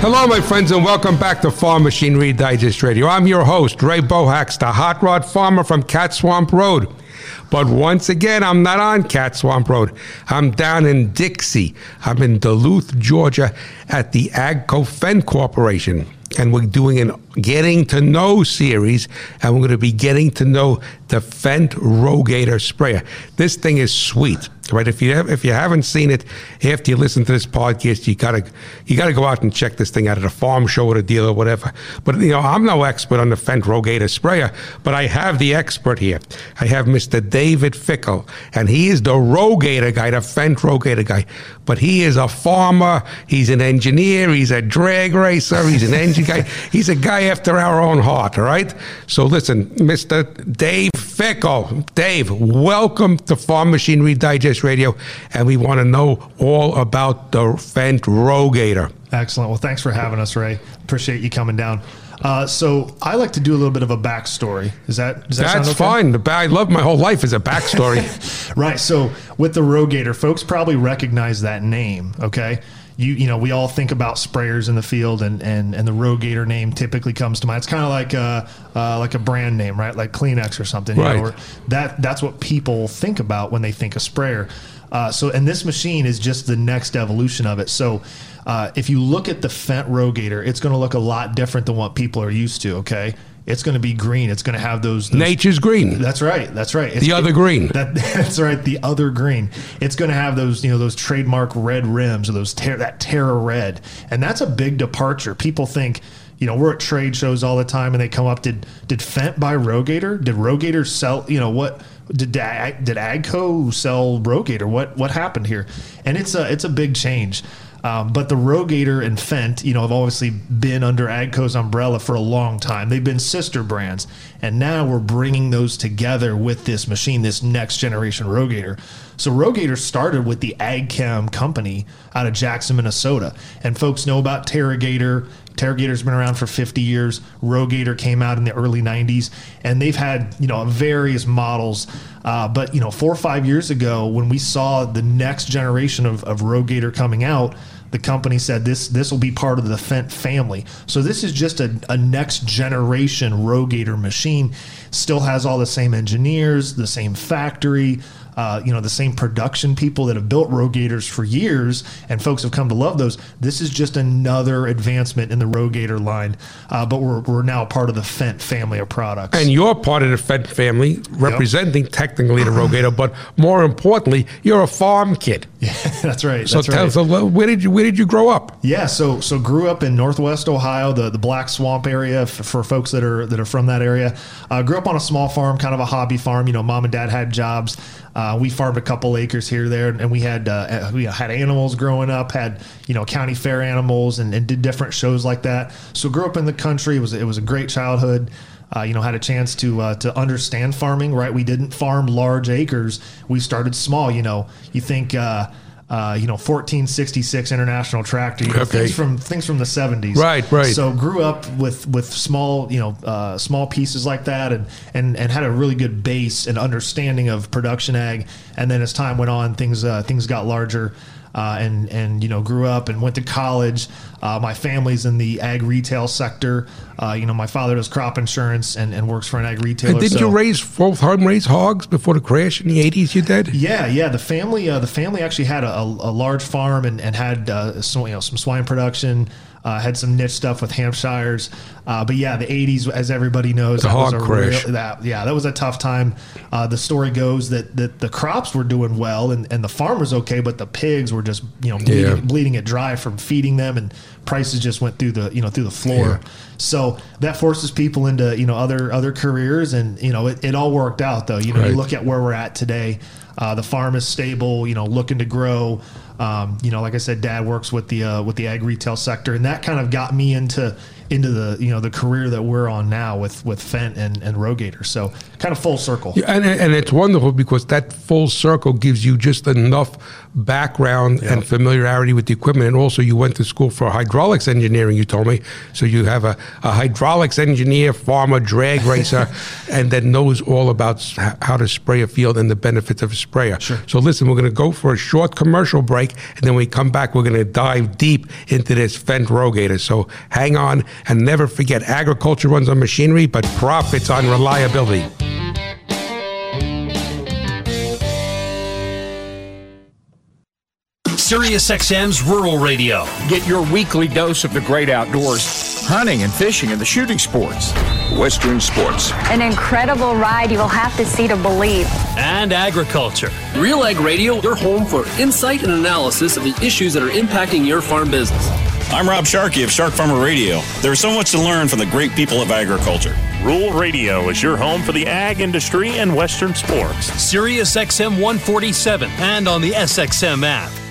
Hello, my friends, and welcome back to Farm Machinery Digest Radio. I'm your host, Ray Bohacz, the hot rod farmer from Cat Swamp Road. But once again, I'm not on Cat Swamp Road. I'm down in Dixie. I'm in Duluth, Georgia, at the Agco Fendt Corporation. And we're doing an getting to know series, and we're going to be getting to know the Fendt Rogator sprayer. This thing is sweet right? If you have, if you haven't seen it after you listen to this podcast, you gotta you gotta go out and check this thing out at a farm show or a dealer or whatever. But you know, I'm no expert on the Fendt Rogator sprayer, but I have the expert here. I have Mr. David Fickle, and he is the Rogator guy, the Fendt Rogator guy. But he is a farmer. He's an engineer. He's a drag racer. He's an engine guy. He's a guy after our own heart. All right. So listen, Mr. Dave Fickle, Dave, welcome to Farm Machinery Digest Radio, and we want to know all about the Fendt Rogator. Excellent. Well, thanks for having us, Ray. Appreciate you coming down. Uh, so I like to do a little bit of a backstory. Is that, does that that's okay? fine? The I love my whole life as a backstory. right. So with the Rogator, folks probably recognize that name. Okay. You you know we all think about sprayers in the field, and and and the Rogator name typically comes to mind. It's kind of like a uh, like a brand name, right? Like Kleenex or something. You right. Know, or that that's what people think about when they think of sprayer. Uh, so, and this machine is just the next evolution of it. So, uh, if you look at the Fendt Rogator, it's going to look a lot different than what people are used to. Okay, it's going to be green. It's going to have those, those nature's green. That's right. That's right. It's, the other green. That, that's right. The other green. It's going to have those you know those trademark red rims or those ter- that Terra red, and that's a big departure. People think you know, we're at trade shows all the time, and they come up. Did did Fendt buy Rogator? Did Rogator sell? You know what? Did did Agco sell Rogator? What what happened here? And it's a it's a big change. Um, but the Rogator and Fendt, you know, have obviously been under Agco's umbrella for a long time. They've been sister brands, and now we're bringing those together with this machine, this next generation Rogator. So Rogator started with the AgChem company out of Jackson, Minnesota, and folks know about TerraGator. TerraGator's been around for 50 years. Rogator came out in the early 90s, and they've had you know various models. Uh, but you know, four or five years ago, when we saw the next generation of, of Rogator coming out, the company said this this will be part of the Fendt family. So this is just a, a next generation Rogator machine. Still has all the same engineers, the same factory, uh, you know, the same production people that have built Rogators for years, and folks have come to love those. This is just another advancement in the Rogator line, uh, but we're, we're now part of the Fendt family of products. And you're part of the Fendt family, representing yep. technically the Rogator, but more importantly, you're a farm kid. Yeah, that's right. So that's tell right. us, where did you where did you grow up? Yeah, so so grew up in Northwest Ohio, the, the Black Swamp area. For, for folks that are that are from that area, uh, grew up on a small farm, kind of a hobby farm. You know, mom and dad had jobs. Uh, we farmed a couple acres here there, and we had uh, we had animals growing up. Had you know county fair animals, and, and did different shows like that. So grew up in the country. It was it was a great childhood. Uh, you know, had a chance to uh, to understand farming. Right, we didn't farm large acres. We started small. You know, you think. Uh, uh, you know, 1466 International Tractor, you know, Okay. things from things from the 70s. Right, right. So grew up with with small, you know, uh, small pieces like that, and and and had a really good base and understanding of production ag. And then as time went on, things uh, things got larger. Uh, and and you know grew up and went to college. Uh, my family's in the ag retail sector. Uh, you know my father does crop insurance and, and works for an ag retailer. And didn't so- you raise both home raised hogs before the crash in the eighties? You did. yeah, yeah. The family, uh, the family actually had a, a, a large farm and, and had uh, some, you know, some swine production. Uh, had some niche stuff with Hampshires, uh, but yeah, the '80s, as everybody knows, The that was a crash. real- that yeah, that was a tough time. Uh, the story goes that, that the crops were doing well and, and the farm was okay, but the pigs were just you know bleeding, Yeah. bleeding it dry from feeding them, and prices just went through the you know through the floor. Yeah. So that forces people into you know other other careers, and you know it, it all worked out though. You know, Right. you look at where we're at today. Uh, the farm is stable, you know, looking to grow. Um, you know, like I said, Dad works with the uh, with the ag retail sector, and that kind of got me into into the you know the career that we're on now with with Fendt and and Rogator. So kind of full circle. Yeah, and and it's wonderful because that full circle gives you just enough background and familiarity with the equipment, and also you went to school for hydraulics engineering. You told me, so you have a, a hydraulics engineer, farmer, drag racer, and that knows all about how to spray a field and the benefits of a sprayer. Sure. So listen, we're going to go for a short commercial break, and then when we come back, we're going to dive deep into this Fendt Rogator. So hang on, and never forget, agriculture runs on machinery, but profits on reliability. SiriusXM's Rural Radio. Get your weekly dose of the great outdoors, hunting and fishing and the shooting sports. Western Sports. An incredible ride you will have to see to believe. And agriculture. Real Ag Radio, your home for insight and analysis of the issues that are impacting your farm business. I'm Rob Sharkey of Shark Farmer Radio. There's so much to learn from the great people of agriculture. Rural Radio is your home for the ag industry and Western sports. SiriusXM 147 and on the SXM app.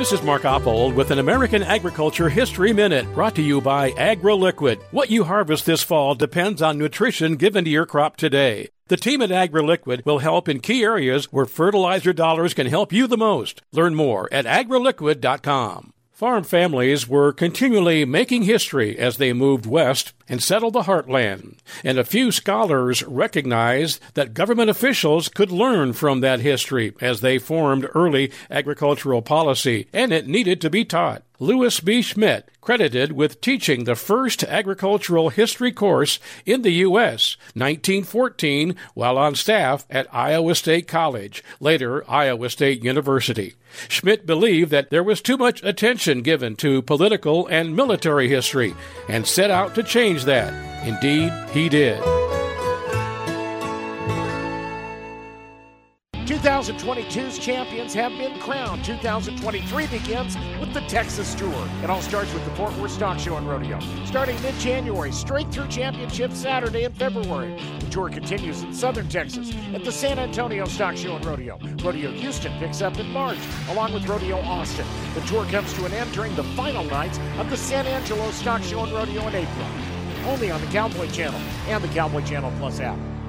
This is Mark Oppold with an American Agriculture History Minute brought to you by AgriLiquid. What you harvest this fall depends on nutrition given to your crop today. The team at AgriLiquid will help in key areas where fertilizer dollars can help you the most. Learn more at agriliquid.com. Farm families were continually making history as they moved west and settled the heartland. And a few scholars recognized that government officials could learn from that history as they formed early agricultural policy, and it needed to be taught. Louis B. Schmidt, credited with teaching the first agricultural history course in the U.S., 1914, while on staff at Iowa State College, later Iowa State University. Schmidt believed that there was too much attention given to political and military history and set out to change that. Indeed, he did. 2022's champions have been crowned. 2023 begins with the Texas Tour. It all starts with the Fort Worth Stock Show and Rodeo. Starting mid January, straight through Championship Saturday in February. The tour continues in southern Texas at the San Antonio Stock Show and Rodeo. Rodeo Houston picks up in March, along with Rodeo Austin. The tour comes to an end during the final nights of the San Angelo Stock Show and Rodeo in April. Only on the Cowboy Channel and the Cowboy Channel Plus app.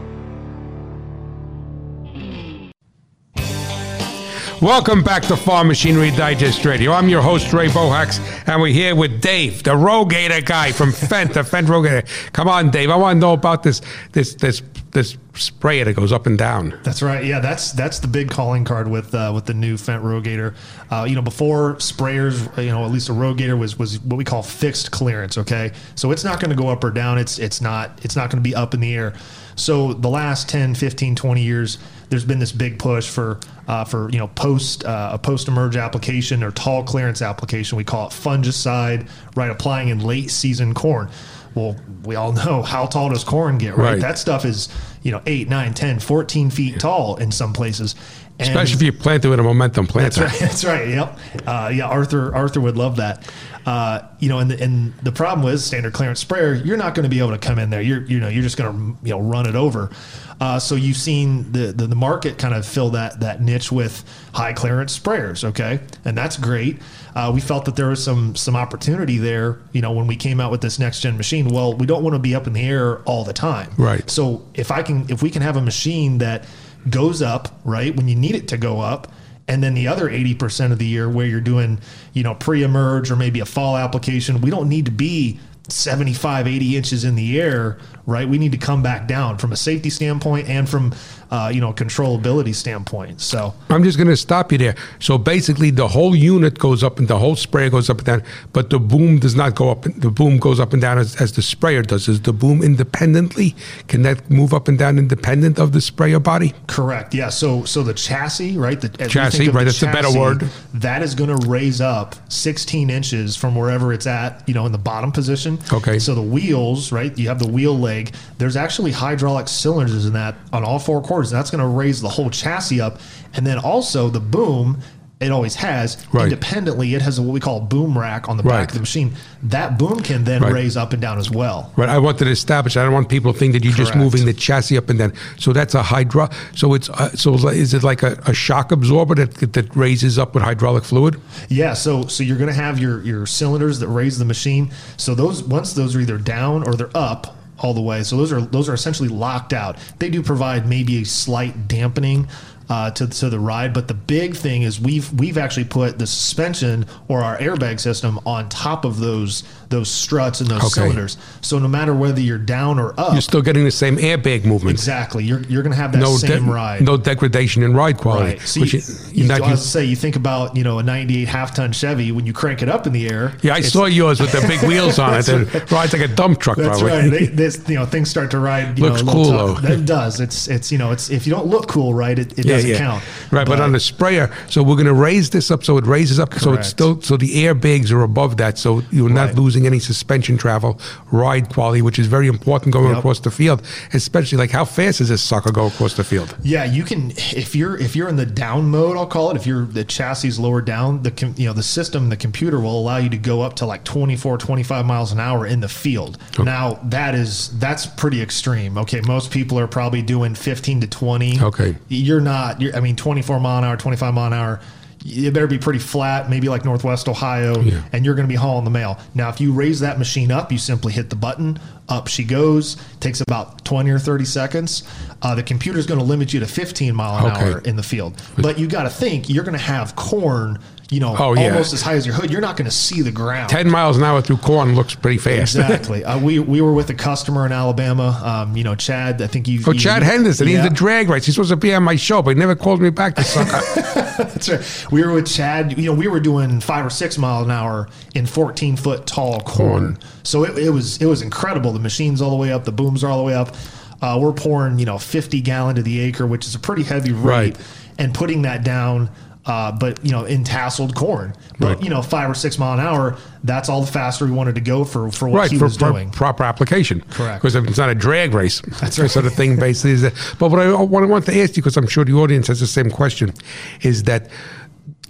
Welcome back to Farm Machinery Digest Radio. I'm your host, Ray Bohacz, and we're here with Dave, the Rogator guy from Fendt, the Fendt Rogator. Come on, Dave. I want to know about this this this this sprayer that goes up and down. That's right. Yeah, that's that's the big calling card with uh, with the new Fendt Rogator. Uh, you know, before sprayers, you know, at least a Rogator was was what we call fixed clearance. Okay, so it's not going to go up or down. It's it's not it's not going to be up in the air. So the last 10, 15, 20 years, there's been this big push for uh, for you know post uh, a post emerge application or tall clearance application. We call it fungicide, right? Applying in late season corn. Well, we all know how tall does corn get, right? Right. That stuff is, you know, 8, 9, 10, 14 feet tall in some places. And Especially if you plant it with a momentum that's planter. right. That's right. Yep. Uh, yeah, Arthur Arthur would love that. Uh, you know, and the, and the problem with standard clearance sprayer, you're not going to be able to come in there. You're you know you're just going to you know run it over. Uh, so you've seen the, the the market kind of fill that that niche with high clearance sprayers. Okay, and that's great. Uh, we felt that there was some some opportunity there. You know, when we came out with this next gen machine. Well, we don't want to be up in the air all the time. Right. So if I can if we can have a machine that goes up right when you need it to go up. And then the other 80% of the year where you're doing you know pre-emerge or maybe a fall application we don't need to be 75 80 inches in the air right we need to come back down from a safety standpoint and from uh, you know controllability standpoint so I'm just going to stop you there. So basically, the whole unit goes up and the whole sprayer goes up and down, but the boom does not go up. The boom goes up and down as, as the sprayer does. Is the boom independently? Can that move up and down independent of the sprayer body? Correct. Yeah. So so the chassis, right? The as Chassis, think of right, the that's a better word. That is going to raise up 16 inches from wherever it's at, you know, in the bottom position. Okay. So the wheels, right? You have the wheel leg. There's actually hydraulic cylinders in that on all four quarters. That's going to raise the whole chassis up, and then also the boom It always has. Right. Independently, it has what we call a boom rack on the Right. back of the machine. That boom can then Right. raise up and down as well. Right, I wanted to establish. I don't want people to think that you're just moving the chassis up and down. So that's a hydro. So it's uh, so is it like a, a shock absorber that that raises up with hydraulic fluid? Yeah, so so you're going to have your your cylinders that raise the machine. So those once those are either down or they're up all the way. So those are those are essentially locked out. They do provide maybe a slight dampening uh, to to the ride, but the big thing is we've we've actually put the suspension or our airbag system on top of those those struts and those Okay. cylinders. So no matter whether you're down or up, You're still getting the same airbag movement. exactly you're you're going to have that No, same de- ride. no degradation in ride quality. Right. So which you, you, not I was use- to say you think about you know a '98 half ton Chevy when you crank it up in the air. yeah, I saw yours with the big wheels on it. It rides like a dump truck. That's probably. right. They, this, you know, things start to ride. You Looks know, cool, tough. though. It does. It's it's you know, it's if you don't look cool, right, it, it doesn't count. Right, but, on the sprayer, so we're going to raise this up so it raises up, so Correct. it's still so the airbags are above that, so you're not Right. losing any suspension travel, ride quality, which is very important going Yep. across the field. Especially like how fast does this sucker go across the field? Yeah, you can if you're if you're in the down mode, I'll call it. If you're the chassis is lower down, the com, you know the system, the computer will allow you to go up to like 24, 25 miles an hour in the field. Now that is that's pretty extreme. Okay, most people are probably doing 15 to 20. Okay. you're not. I mean, 24 mile an hour, 25 mile an hour. It better be pretty flat, maybe like Northwest Ohio, Yeah. and you're going to be hauling the mail. Now, if you raise that machine up, you simply hit the button, up she goes. Takes about 20 or 30 seconds. Uh, the computer's going to limit you to 15 mile an Okay. hour in the field. But you got to think you're going to have corn, you know, Oh, yeah. almost as high as your hood. You're not going to see the ground. Ten miles an hour through corn looks pretty fast. Exactly. uh, we we were with a customer in Alabama. Um, you know, Chad. I think you. Oh, you- Chad Henderson, he's Yeah. the drag race. He's supposed to be on my show, but he never called me back to sucker. That's right. We were with Chad. You know, we were doing five or six mile an hour in 14 foot tall corn. Corn. So it, it was it was incredible. The machines all the way up, the booms are all the way up. Uh, we're pouring you know 50 gallon to the acre, which is a pretty heavy rate, Right. and putting that down. Uh, but you know, in tasseled corn. But Right. you know, five or six mile an hour. That's all the faster we wanted to go for for what right he for, was for doing. proper application. Correct. Because it's not a drag race. That's right. So the thing basically is that. But what I, what I want to ask you, because I'm sure the audience has the same question, is that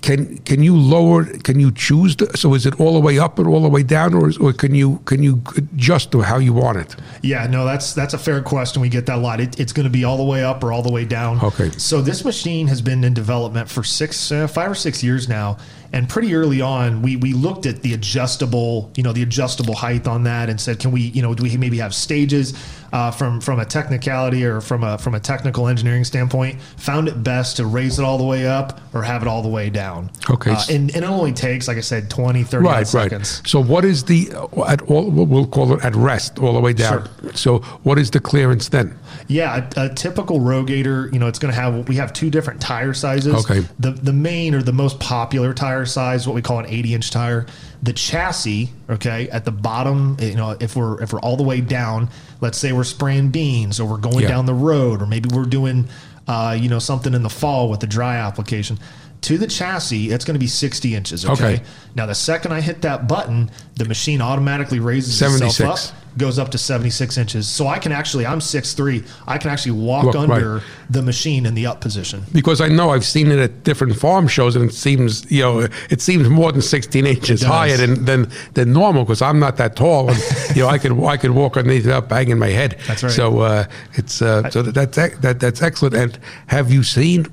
can can you lower? Can you choose? The, so is it all the way up or all the way down, or is, or can you can you adjust to how you want it? Yeah, no, that's that's a fair question. We get that a lot. It, it's going to be all the way up or all the way down. Okay. So this machine has been in development for six, uh, five or six years now, and pretty early on, we we looked at the adjustable, you know, the adjustable height on that, and said, can we, you know, do we maybe have stages uh, from from a technicality or from a from a technical engineering standpoint? Found it best to raise it all the way up or have it all the way down. Okay. Uh, and, and it only takes, like I said, 20, 30 odd Right, right. seconds. So what is the at all? We'll call it at rest all the way down. So what is the clearance then? Yeah, a, a typical Rogator, you know, it's going to have we have two different tire sizes. Okay. The the main or the most popular tire size, what we call an 80 inch tire. The chassis, okay, at the bottom, you know, if we're if we're all the way down, let's say we're spraying beans or we're going Yeah. down the road or maybe we're doing, uh, you know, something in the fall with the dry application. To the chassis, it's going to be 60 inches. Okay? Okay. Now, the second I hit that button, the machine automatically raises itself up goes up to 76 inches. So I can actually, I'm 6'3, I can actually walk Walk, under right. the machine in the up position. Because I know I've seen it at different farm shows, and it seems you know it seems more than 16 inches higher than than, than normal. Because I'm not that tall, and you know I could I could walk underneath it up, banging my head. That's right. So uh, it's uh, so that, that's that that's excellent. And have you seen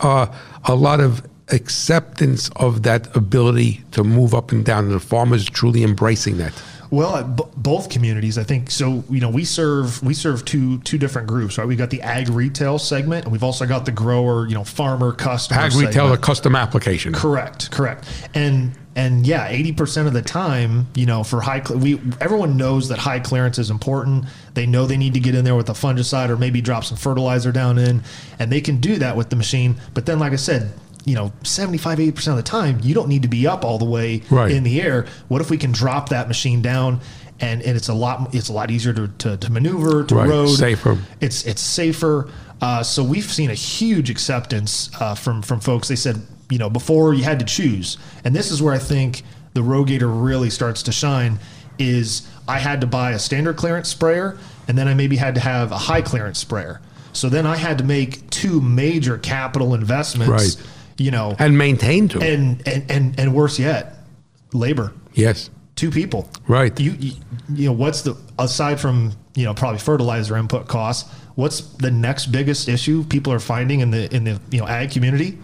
uh, a lot of acceptance of that ability to move up and down? And the farmers truly embracing that. Well, b- both communities, I think. So you know, we serve we serve two two different groups, right? We've got the ag retail segment, and we've also got the grower, you know, farmer customer. Ag retail, a segment. custom application. Correct, correct. And and yeah, eighty percent of the time, you know, for high, we everyone knows that high clearance is important. They know they need to get in there with a fungicide or maybe drop some fertilizer down in, and they can do that with the machine. But then, like I said. You know, 75, 80% of the time, you don't need to be up all the way Right. in the air. What if we can drop that machine down and, and it's a lot it's a lot easier to, to, to maneuver, to Right, road. safer. It's it's safer. Uh, so we've seen a huge acceptance uh, from from folks. They said, you know, before you had to choose, and this is where I think the Rogator really starts to shine. Is I had to buy a standard clearance sprayer, and then I maybe had to have a high clearance sprayer. So then I had to make two major capital investments. Right. you know, and maintain to. and and and and worse yet, labor. yes. Two people. Right. You, you you know what's the aside from you know probably fertilizer input costs. What's the next biggest issue people are finding in the in the you know ag community?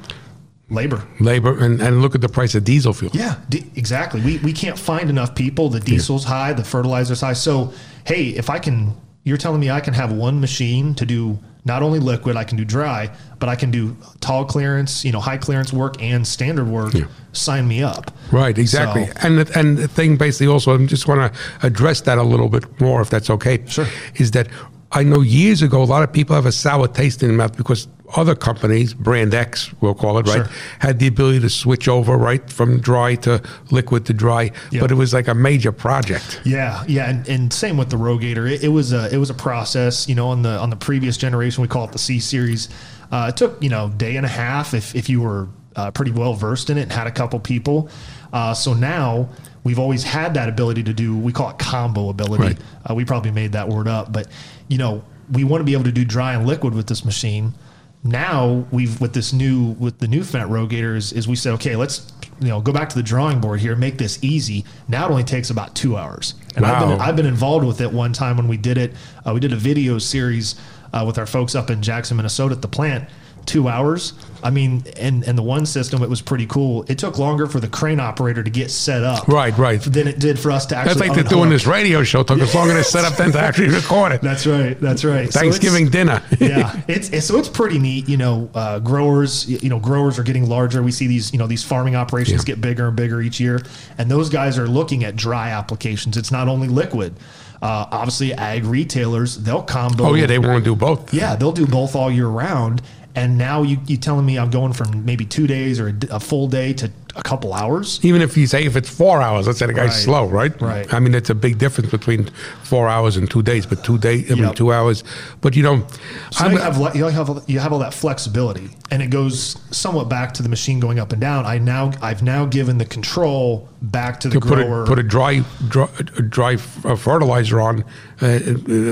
Labor. Labor and, and look at the price of diesel fuel. Yeah, d- exactly. We we can't find enough people. The diesel's high, the fertilizer's high. So, hey, if I can, you're telling me I can have one machine to do not only liquid, I can do dry, but I can do tall clearance, you know, high clearance work and standard work. Sign me up. Right, exactly. So- and the, and the thing basically also, I just want to address that a little bit more, if that's okay. Sure. Is that I know years ago, a lot of people have a sour taste in their mouth because other companies, brand X, we'll call it, right, Sure. had the ability to switch over, right, from dry to liquid to dry. Yep. But it was like a major project. Yeah, yeah, and, and same with the Rogator. It, it was a it was a process. You know, on the on the previous generation, we call it the C series. Uh, it took you know day and a half if if you were uh, pretty well versed in it and had a couple people. Uh, so now we've always had that ability to do. We call it combo ability. Right. Uh, we probably made that word up, but you know we want to be able to do dry and liquid with this machine. Now we've with this new with the new Fendt Rogator is, is we said okay let's you know go back to the drawing board here make this easy. Now it only takes about two hours. And I've been I've been involved with it one time when we did it. Uh, we did a video series uh, with our folks up in Jackson, Minnesota at the plant. Two hours. I mean, and and the one system it was pretty cool. It took longer for the crane operator to get set up, Right, right. than it did for us to actually. That's like they're doing this radio show. Took us longer to set up than to actually record it. That's right. That's right. So Thanksgiving dinner. yeah, it's, it's so it's pretty neat. You know, uh, growers, you know, growers are getting larger. We see these, you know, these farming operations Yeah. get bigger and bigger each year, and those guys are looking at dry applications. It's not only liquid. Uh, obviously, ag retailers they'll combo. oh, yeah, they want to do both. yeah, they'll do both all year round. And now you you telling me I'm going from maybe two days or a full day to a couple hours? Even if you say if it's four hours, let's say the guy's Right. slow, right? Right. I mean, it's a big difference between four hours and two days, but two days, I mean, Yep. two hours. But you know, So you have you have you have all that flexibility, and it goes somewhat back to the machine going up and down. I now I've now given the control back to the to put grower. a, put a dry, dry, a dry uh, fertilizer on uh, uh,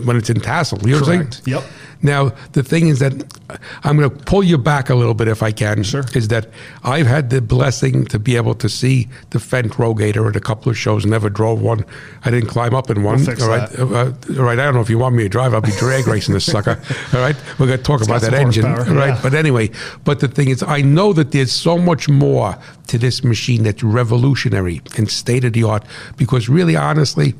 when it's in tassel. You know what I'm saying? Yep. Now the thing is that I'm going to pull you back a little bit if I can. Sure. Is that I've had the blessing to be able to see the Fendt Rogator at a couple of shows. Never drove one. I didn't climb up in one. We'll fix all right. that. Uh, uh, all right. I don't know if you want me to drive. I'll be drag racing this sucker. All right. We're going to talk about that engine. horsepower, All right. yeah. But anyway, but the thing is, I know that there's so much more to this machine that's revolutionary and state of the art. Because really, honestly,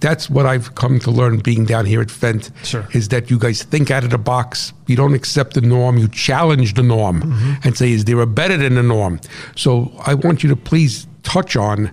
that's what I've come to learn being down here at Fendt. Sure. Is that you guys think out of the box. You don't accept the norm. You challenge the norm Mm-hmm. and say, is there a better than the norm? So I want you to please touch on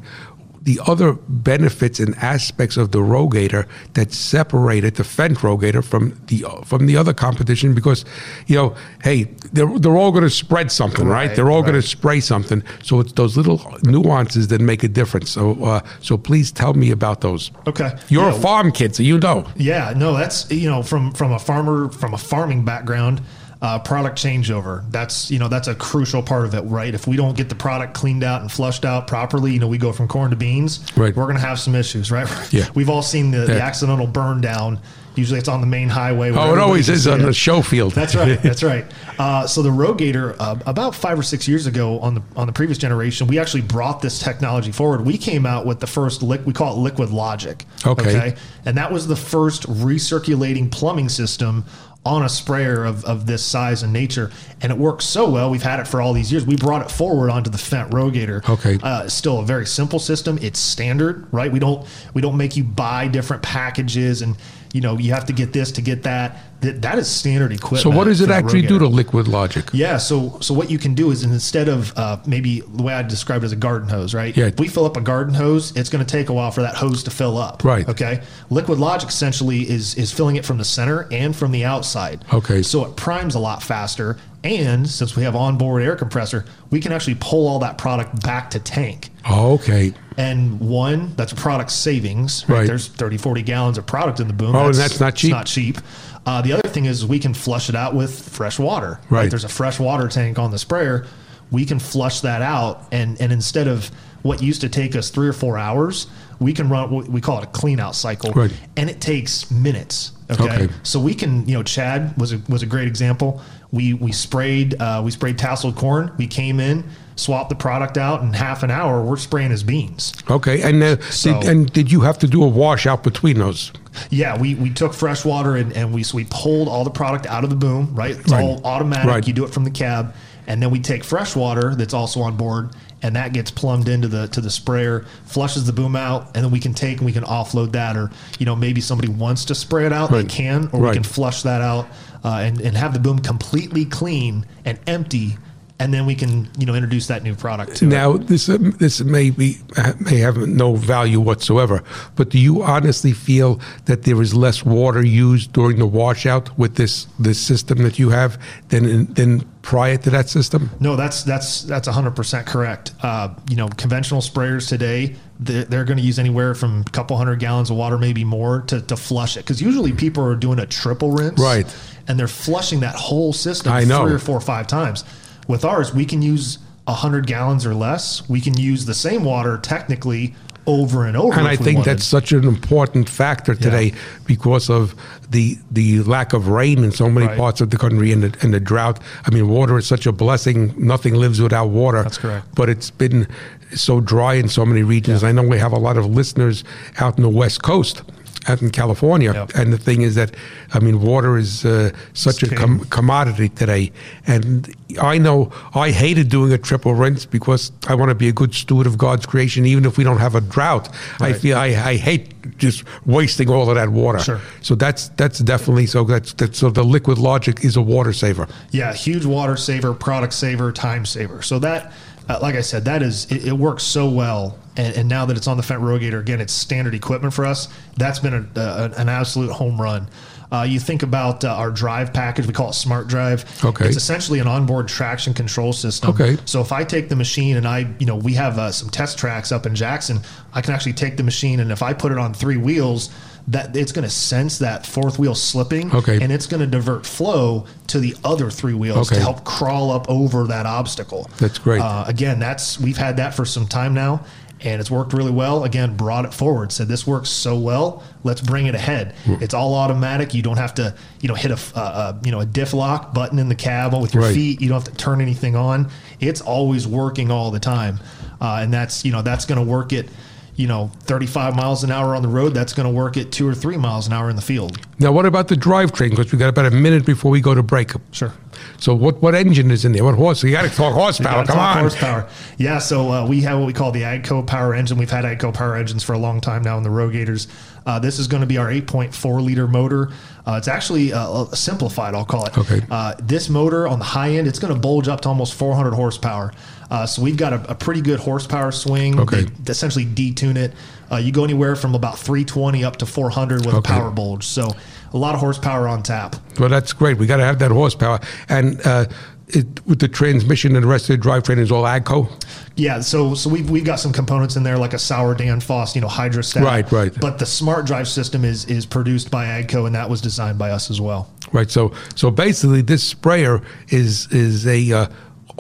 the other benefits and aspects of the Rogator that separated the Fendt Rogator from the from the other competition because you know hey they're they're all going to spread something right, Right, they're all going to spray something. So it's those little nuances that make a difference. So uh, so please tell me about those. Okay. you're Yeah. a farm kid so you know. Yeah, no, that's you know from from a farmer from a farming background, uh, product changeover. That's you know that's a crucial part of it, right? If we don't get the product cleaned out and flushed out properly, you know we go from corn to beans. Right. We're gonna have some issues, right? Yeah. We've all seen the, the accidental burn down. Usually it's on the main highway. oh it always is on it. the show field That's right. That's right. Uh, so the Rogator, uh, about five or six years ago, on the on the previous generation, we actually brought this technology forward. We came out with the first liq we call it Liquid Logic. Okay. and that was the first recirculating plumbing system on a sprayer of, of this size and nature, and it works so well. We've had it for all these years. We brought it forward onto the Fendt Rogator. Okay. uh, it's still a very simple system. It's standard, right? We don't we don't make you buy different packages and. You know, you have to get this to get that. That, that is standard equipment. so what does it actually do to liquid logic Yeah, so so what you can do is instead of uh, maybe the way I described it as a garden hose, right? Yeah. If we fill up a garden hose, it's going to take a while for that hose to fill up. Right. Okay. Liquid Logic essentially is is filling it from the center and from the outside. Okay. So it primes a lot faster, and since we have onboard air compressor, we can actually pull all that product back to tank. oh, okay And one, that's product savings. Right? Right. There's 30, 40 gallons of product in the boom. Oh, and that's not cheap? It's not cheap. Uh, the other thing is we can flush it out with fresh water. Right. There's a fresh water tank on the sprayer. We can flush that out, and and instead of what used to take us three or four hours, we can run what we call it a clean out cycle, Right. and it takes minutes. Okay? Okay. so we can, you know, Chad was a, was a great example. We we sprayed uh, we sprayed tasseled corn. We came in, swapped the product out in half an hour. We're spraying his beans. Okay, and uh, So- did, and did you have to do a washout between those? Yeah, we, we took fresh water and, and we so we pulled all the product out of the boom, right? It's Right. all automatic. Right. You do it from the cab, and then we take fresh water that's also on board, and that gets plumbed into the to the sprayer, flushes the boom out, and then we can take and we can offload that, or you know maybe somebody wants to spray it out, Right. they can, or Right. we can flush that out uh, and and have the boom completely clean and empty, and then we can you know introduce that new product to it. Now, this uh, this may be may have no value whatsoever, but do you honestly feel that there is less water used during the washout with this this system that you have than than prior to that system? No, that's that's that's hundred percent correct. Uh, you know, conventional sprayers today they're, they're going to use anywhere from a couple hundred gallons of water, maybe more, to, to flush it. Because usually people are doing a triple rinse, Right. And they're flushing that whole system I know. three or four or five times. With ours, we can use hundred gallons or less. We can use the same water technically over and over. And I think wanted. that's such an important factor today because of the the lack of rain in so many Right. parts of the country and the, and the drought. I mean, water is such a blessing. Nothing lives without water. That's correct. But it's been so dry in so many regions. I know we have a lot of listeners out in the West Coast. Out in California, Yep. and the thing is that, I mean, water is uh, such It's a com- commodity today, and I know I hated doing a triple rinse because I want to be a good steward of God's creation, even if we don't have a drought. I feel I, I hate just wasting all of that water. Sure. So that's that's definitely so that's, that's so the liquid logic is a water saver. Yeah, huge water saver, product saver, time saver. So that, uh, like I said, that is it, it works so well. And, and now that it's on the Fendt Rogator, again, it's standard equipment for us. That's been a, a, an absolute home run. Uh, you think about uh, our drive package, we call it Smart Drive. Okay. It's essentially an onboard traction control system. Okay. So if I take the machine and I, you know, we have uh, some test tracks up in Jackson, I can actually take the machine and if I put it on three wheels, that it's going to sense that fourth wheel slipping, Okay. and it's going to divert flow to the other three wheels Okay. to help crawl up over that obstacle. That's great. Uh, again, that's we've had that for some time now, and it's worked really well. Again, brought it forward. Said this works so well. Let's bring it ahead. Hmm. It's all automatic. You don't have to, you know, hit a, uh, you know, a diff lock button in the cab with your Right. feet. You don't have to turn anything on. It's always working all the time, uh, and that's you know that's going to work it. You know, 35 miles an hour on the road. That's going to work at two or three miles an hour in the field. Now, what about the drivetrain? Because we got about a minute before we go to break. Sure. So what what engine is in there? What horse? You got to talk horsepower. Come talk on. Horsepower. Yeah, so uh, we have what we call the AGCO power engine. We've had AGCO power engines for a long time now in the Rogators. Uh, this is going to be our 8.4 liter motor. Uh, it's actually uh, simplified, I'll call it. Okay. Uh, this motor on the high end, it's going to bulge up to almost 400 horsepower. Uh, so we've got a, a pretty good horsepower swing. Okay. They essentially detune it. Uh, you go anywhere from about 320 up to 400 with a power bulge. So a lot of horsepower on tap. Well, that's great. We got to have that horsepower. And uh, it, with the transmission and the rest of the drivetrain is all AGCO. Yeah, so so we've we've got some components in there like a Sauer Danfoss, you know, hydrostat. Right, right. But the smart drive system is is produced by Agco, and that was designed by us as well. Right. So so basically, this sprayer is is a uh,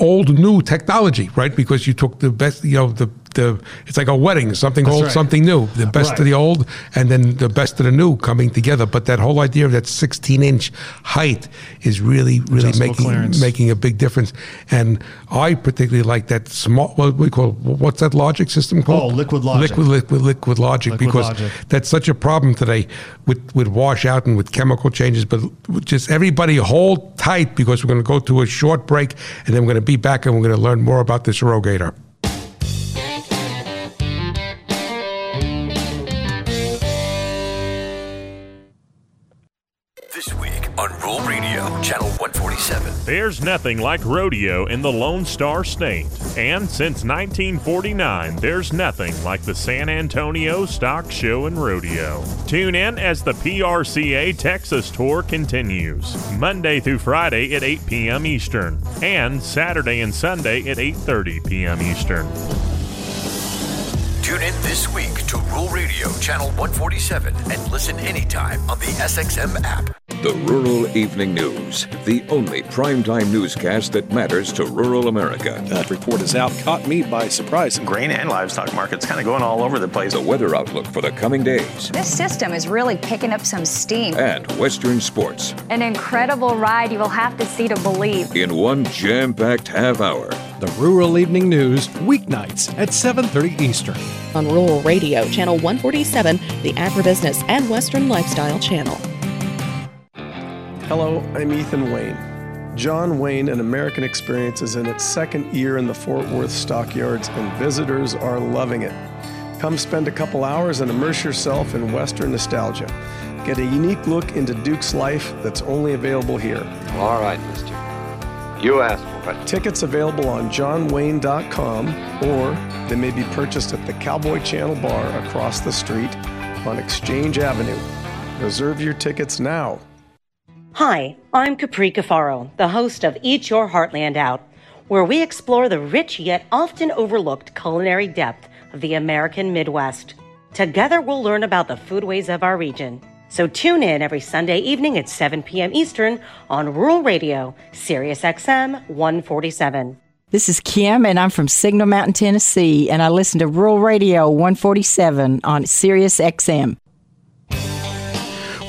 old new technology, right? Because you took the best, you know, the the it's like a wedding, something That's old, right. something new, the best Right. of the old, and then the best of the new coming together. But that whole idea of that 16 inch height is really really Adjustable making clearance. making a big difference. And I particularly like that small. What we call what's that logic system called? Oh, Liquid Logic. Liquid liquid liquid logic Liquid because Logic. that's such a problem today with with washout and with chemical changes. But just everybody hold tight because we're going to go to a short break and then we're going to be back and we're going to learn more about this Rogator. On Rural Radio, Channel 147. There's nothing like rodeo in the Lone Star State. And since 1949, there's nothing like the San Antonio Stock Show and Rodeo. Tune in as the PRCA Texas Tour continues, Monday through Friday at 8 p.m. Eastern, and Saturday and Sunday at 8:30 p.m. Eastern. Tune in this week to Rural Radio, Channel 147, and listen anytime on the SXM app. The Rural Evening News, the only primetime newscast that matters to rural America. That report is out, caught me by surprise. Grain and livestock markets kind of going all over the place. The weather outlook for the coming days. This system is really picking up some steam. And Western sports. An incredible ride you will have to see to believe. In one jam-packed half hour. The Rural Evening News, weeknights at 7.30 Eastern. On Rural Radio, Channel 147, the Agribusiness and Western Lifestyle Channel. Hello, I'm Ethan Wayne. John Wayne, an American Experience, is in its second year in the Fort Worth stockyards, and visitors are loving it. Come spend a couple hours and immerse yourself in Western nostalgia. Get a unique look into Duke's life that's only available here. All right, mister. You asked for it. Tickets available on johnwayne.com or they may be purchased at the Cowboy Channel Bar across the street on Exchange Avenue. Reserve your tickets now. Hi, I'm Capri Cafaro, the host of Eat Your Heartland Out, where we explore the rich yet often overlooked culinary depth of the American Midwest. Together, we'll learn about the foodways of our region. So tune in every Sunday evening at 7 p.m. Eastern on Rural Radio, Sirius XM 147. This is Kim, and I'm from Signal Mountain, Tennessee, and I listen to Rural Radio 147 on Sirius XM.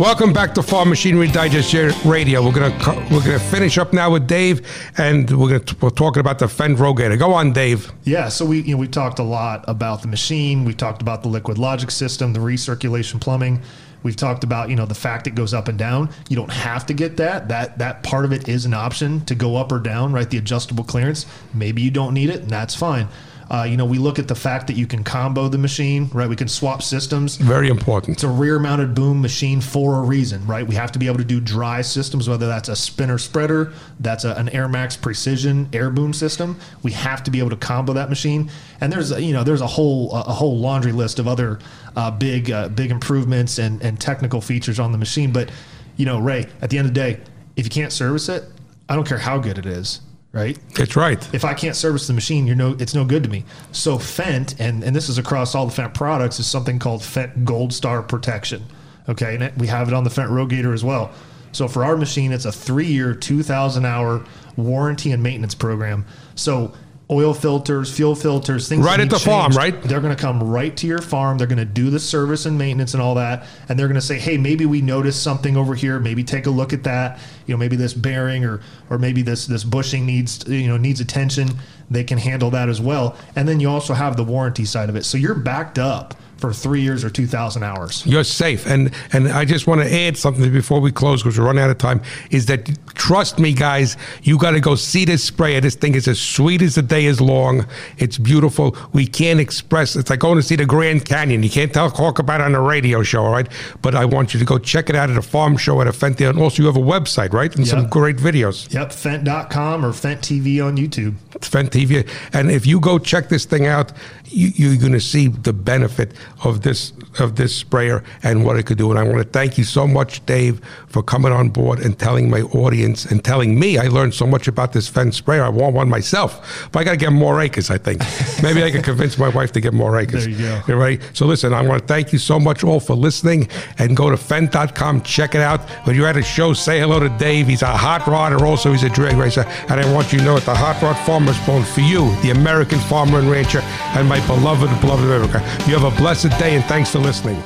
Welcome back to Farm Machinery Digest Radio. We're gonna we're gonna finish up now with Dave, and we're gonna we're talking about the Fendt Rogator. Go on, Dave. Yeah, so we you know we talked a lot about the machine. We talked about the liquid logic system, the recirculation plumbing. We've talked about you know the fact it goes up and down. You don't have to get that. That that part of it is an option to go up or down. Right, the adjustable clearance. Maybe you don't need it, and that's fine. Uh, you know, we look at the fact that you can combo the machine, right? We can swap systems. Very important. It's a rear mounted boom machine for a reason, right? We have to be able to do dry systems, whether that's a spinner spreader, that's a, an Air Max precision air boom system. We have to be able to combo that machine. And there's, you know, there's a whole, a whole laundry list of other uh, big, uh, big improvements and, and technical features on the machine. But, you know, Ray, at the end of the day, if you can't service it, I don't care how good it is right? That's right. If I can't service the machine, you're no, it's no good to me. So Fendt, and and this is across all the Fendt products, is something called Fendt Gold Star Protection. Okay, and it, we have it on the Fendt Rogator as well. So for our machine, it's a three-year, 2,000 hour warranty and maintenance program. So oil filters, fuel filters, things right at the changed, farm, right? They're going to come right to your farm. They're going to do the service and maintenance and all that, and they're going to say, "Hey, maybe we noticed something over here. Maybe take a look at that. You know, maybe this bearing or or maybe this this bushing needs you know needs attention." They can handle that as well, and then you also have the warranty side of it. So you're backed up for three years or 2,000 hours. You're safe. And and I just want to add something before we close because we're running out of time. Is that trust me, guys, you got to go see this sprayer. This thing is as sweet as the day is long. It's beautiful. We can't express. It's like going to see the Grand Canyon. You can't tell talk about it on a radio show, all right? But I want you to go check it out at a farm show at a Fendt. And also, you have a website, right? And Yep. some great videos. Yep, Fendt.com or Fendt TV on YouTube. It's Fendt TV. And if you go check this thing out, you, you're going to see the benefit of this of this sprayer and what it could do. And I want to thank you so much, Dave, for coming on board and telling my audience and telling me. I learned so much about this Fendt sprayer. I want one myself, but I got to get more acres. I think maybe I can convince my wife to get more acres. There you go. All right. So listen, I want to thank you so much all for listening and go to Fendt.com. Check it out. When you're at a show, say hello to Dave. He's a hot rodder. Also, he's a drag racer. And I want you to know that the Hot Rod Farmer's Bone for you, the American farmer and rancher, and my beloved, beloved America. You have a blessed day and thanks for listening.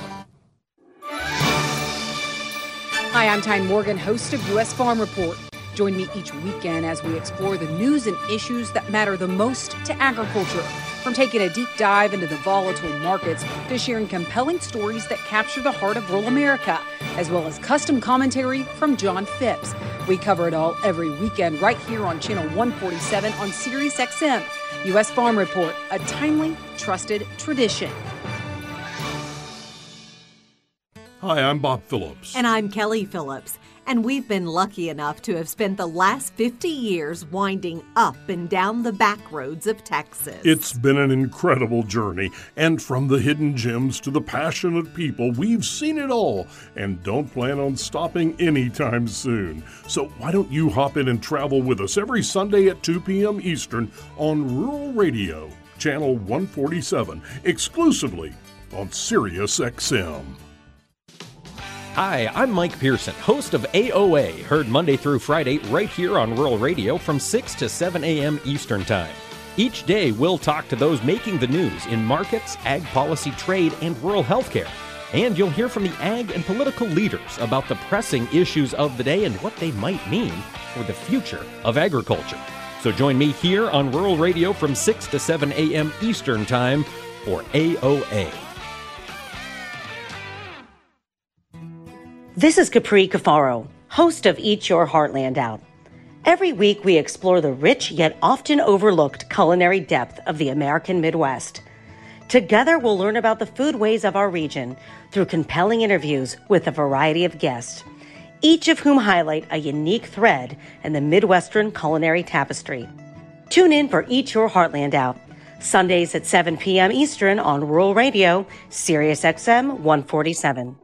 Hi, I'm Tyne Morgan, host of U.S. Farm Report. Join me each weekend as we explore the news and issues that matter the most to agriculture. From taking a deep dive into the volatile markets to sharing compelling stories that capture the heart of rural America, as well as custom commentary from John Phipps. We cover it all every weekend right here on Channel 147 on Sirius XM. U.S. Farm Report, a timely, trusted tradition. Hi, I'm Bob Phillips. And I'm Kelly Phillips. And we've been lucky enough to have spent the last 50 years winding up and down the back roads of Texas. It's been an incredible journey, and from the hidden gems to the passionate people, we've seen it all and don't plan on stopping anytime soon. So why don't you hop in and travel with us every Sunday at 2 p.m. Eastern on Rural Radio, Channel 147, exclusively on Sirius XM. Hi, I'm Mike Pearson, host of AOA, heard Monday through Friday right here on Rural Radio from 6 to 7 a.m. Eastern Time. Each day, we'll talk to those making the news in markets, ag policy, trade, and rural healthcare. And you'll hear from the ag and political leaders about the pressing issues of the day and what they might mean for the future of agriculture. So join me here on Rural Radio from 6 to 7 a.m. Eastern Time for AOA. This is Capri Cafaro, host of Eat Your Heartland Out. Every week, we explore the rich yet often overlooked culinary depth of the American Midwest. Together, we'll learn about the foodways of our region through compelling interviews with a variety of guests, each of whom highlight a unique thread in the Midwestern culinary tapestry. Tune in for Eat Your Heartland Out, Sundays at 7 p.m. Eastern on Rural Radio, Sirius XM 147.